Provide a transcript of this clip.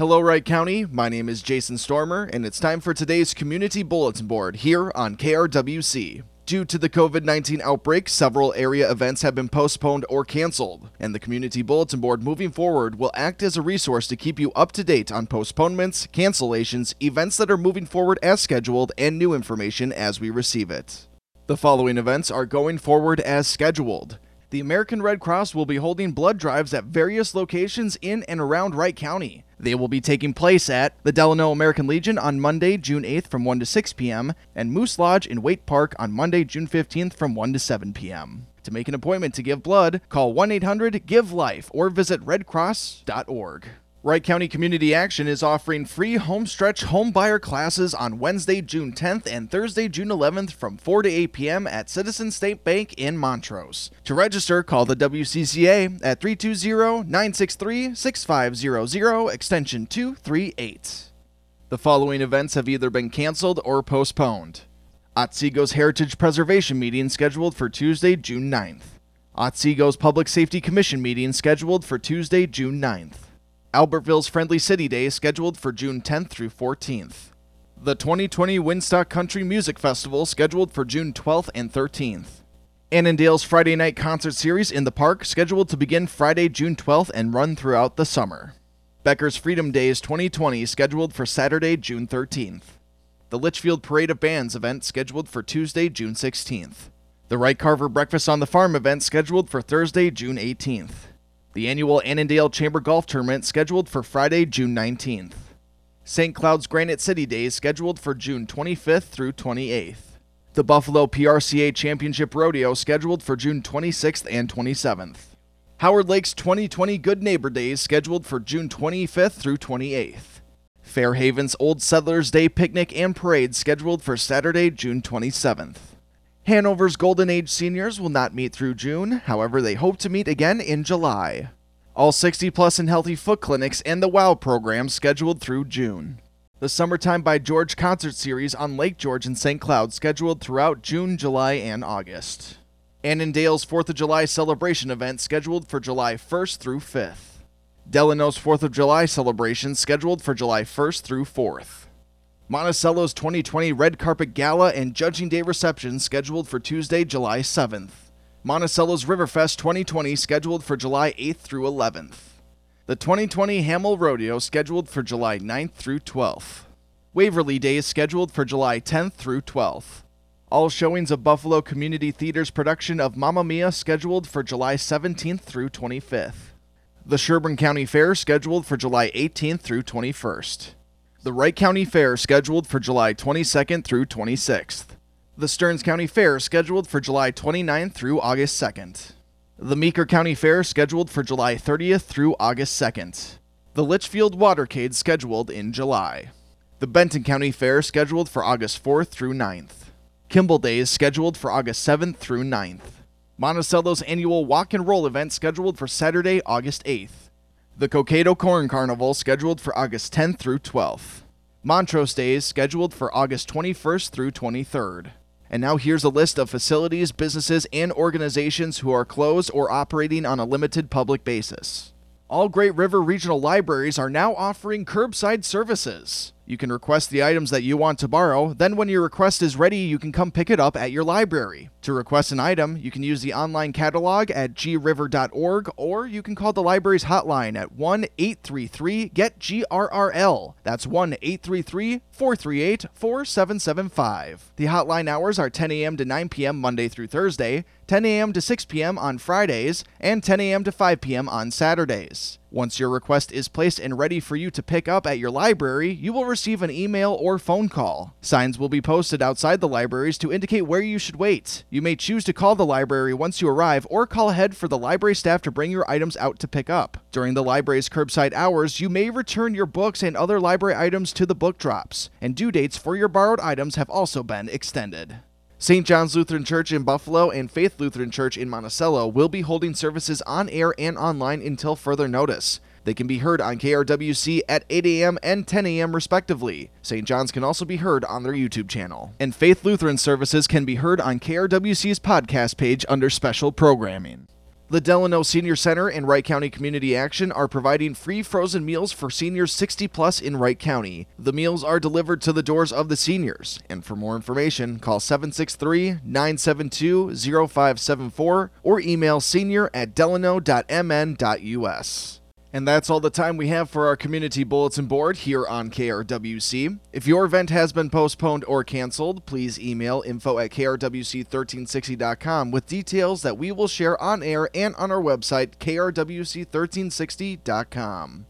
Hello, Wright County. My name is Jason Stormer, and it's time for today's Community Bulletin Board here on KRWC. Due to the COVID 19 outbreak, several area events have been postponed or canceled, and the Community Bulletin Board moving forward will act as a resource to keep you up to date on postponements, cancellations, events that are moving forward as scheduled, and new information as we receive it. The following events are going forward as scheduled. The American Red Cross will be holding blood drives at various locations in and around Wright County. They will be taking place at the Delano American Legion on Monday, June 8th from 1 to 6 p.m., and Moose Lodge in Waite Park on Monday, June 15th from 1 to 7 p.m. To make an appointment to give blood, call 1 800 GIVE LIFE or visit redcross.org. Wright County Community Action is offering free homestretch home buyer classes on Wednesday, June 10th and Thursday, June 11th from 4 to 8 p.m. at Citizen State Bank in Montrose. To register, call the WCCA at 320-963-6500 extension 238. The following events have either been canceled or postponed. Otsego's Heritage Preservation meeting scheduled for Tuesday, June 9th. Otsego's Public Safety Commission meeting scheduled for Tuesday, June 9th. Albertville's Friendly City Day scheduled for June 10th through 14th. The 2020 Winstock Country Music Festival scheduled for June 12th and 13th. Annandale's Friday Night Concert Series in the Park scheduled to begin Friday, June 12th and run throughout the summer. Becker's Freedom Days 2020 scheduled for Saturday, June 13th. The Litchfield Parade of Bands event scheduled for Tuesday, June 16th. The Wright Carver Breakfast on the Farm event scheduled for Thursday, June 18th. The annual Annandale Chamber Golf Tournament scheduled for Friday, June 19th. St. Cloud's Granite City Days scheduled for June 25th through 28th. The Buffalo PRCA Championship Rodeo scheduled for June 26th and 27th. Howard Lake's 2020 Good Neighbor Days scheduled for June 25th through 28th. Fairhaven's Old Settlers Day Picnic and Parade scheduled for Saturday, June 27th. Hanover's Golden Age seniors will not meet through June, however, they hope to meet again in July. All 60 plus and healthy foot clinics and the WOW program scheduled through June. The Summertime by George concert series on Lake George and St. Cloud scheduled throughout June, July, and August. Annandale's 4th of July celebration event scheduled for July 1st through 5th. Delano's 4th of July celebration scheduled for July 1st through 4th. Monticello's 2020 Red Carpet Gala and Judging Day reception scheduled for Tuesday, July 7th. Monticello's Riverfest 2020 scheduled for July 8th through 11th. The 2020 Hamel Rodeo scheduled for July 9th through 12th. Waverly Day is scheduled for July 10th through 12th. All showings of Buffalo Community Theater's production of Mamma Mia scheduled for July 17th through 25th. The Sherburne County Fair scheduled for July 18th through 21st. The Wright County Fair scheduled for July 22nd through 26th. The Stearns County Fair scheduled for July 29th through August 2nd. The Meeker County Fair scheduled for July 30th through August 2nd. The Litchfield Watercade scheduled in July. The Benton County Fair scheduled for August 4th through 9th. Kimball Days scheduled for August 7th through 9th. Monticello's annual Walk and Roll event scheduled for Saturday, August 8th. The Cokato Corn Carnival scheduled for August 10th through 12th. Montrose Days scheduled for August 21st through 23rd. And now here's a list of facilities, businesses, and organizations who are closed or operating on a limited public basis. All Great River Regional Libraries are now offering curbside services. You can request the items that you want to borrow, then when your request is ready, you can come pick it up at your library. To request an item, you can use the online catalog at griver.org or you can call the library's hotline at 1 833 GET GRRL. That's 1 833 438 4775. The hotline hours are 10 a.m. to 9 p.m. Monday through Thursday, 10 a.m. to 6 p.m. on Fridays, and 10 a.m. to 5 p.m. on Saturdays. Once your request is placed and ready for you to pick up at your library, you will receive an email or phone call. Signs will be posted outside the libraries to indicate where you should wait. You may choose to call the library once you arrive or call ahead for the library staff to bring your items out to pick up. During the library's curbside hours, you may return your books and other library items to the book drops, and due dates for your borrowed items have also been extended. St. John's Lutheran Church in Buffalo and Faith Lutheran Church in Monticello will be holding services on air and online until further notice. They can be heard on KRWC at 8 a.m. and 10 a.m. respectively. St. John's can also be heard on their YouTube channel. And Faith Lutheran services can be heard on KRWC's podcast page under special programming. The Delano Senior Center and Wright County Community Action are providing free frozen meals for seniors 60 plus in Wright County. The meals are delivered to the doors of the seniors, and for more information, call 763 972 0574 or email senior at delano.mn.us. And that's all the time we have for our community bulletin board here on KRWC. If your event has been postponed or canceled, please email info at krwc1360.com with details that we will share on air and on our website, krwc1360.com.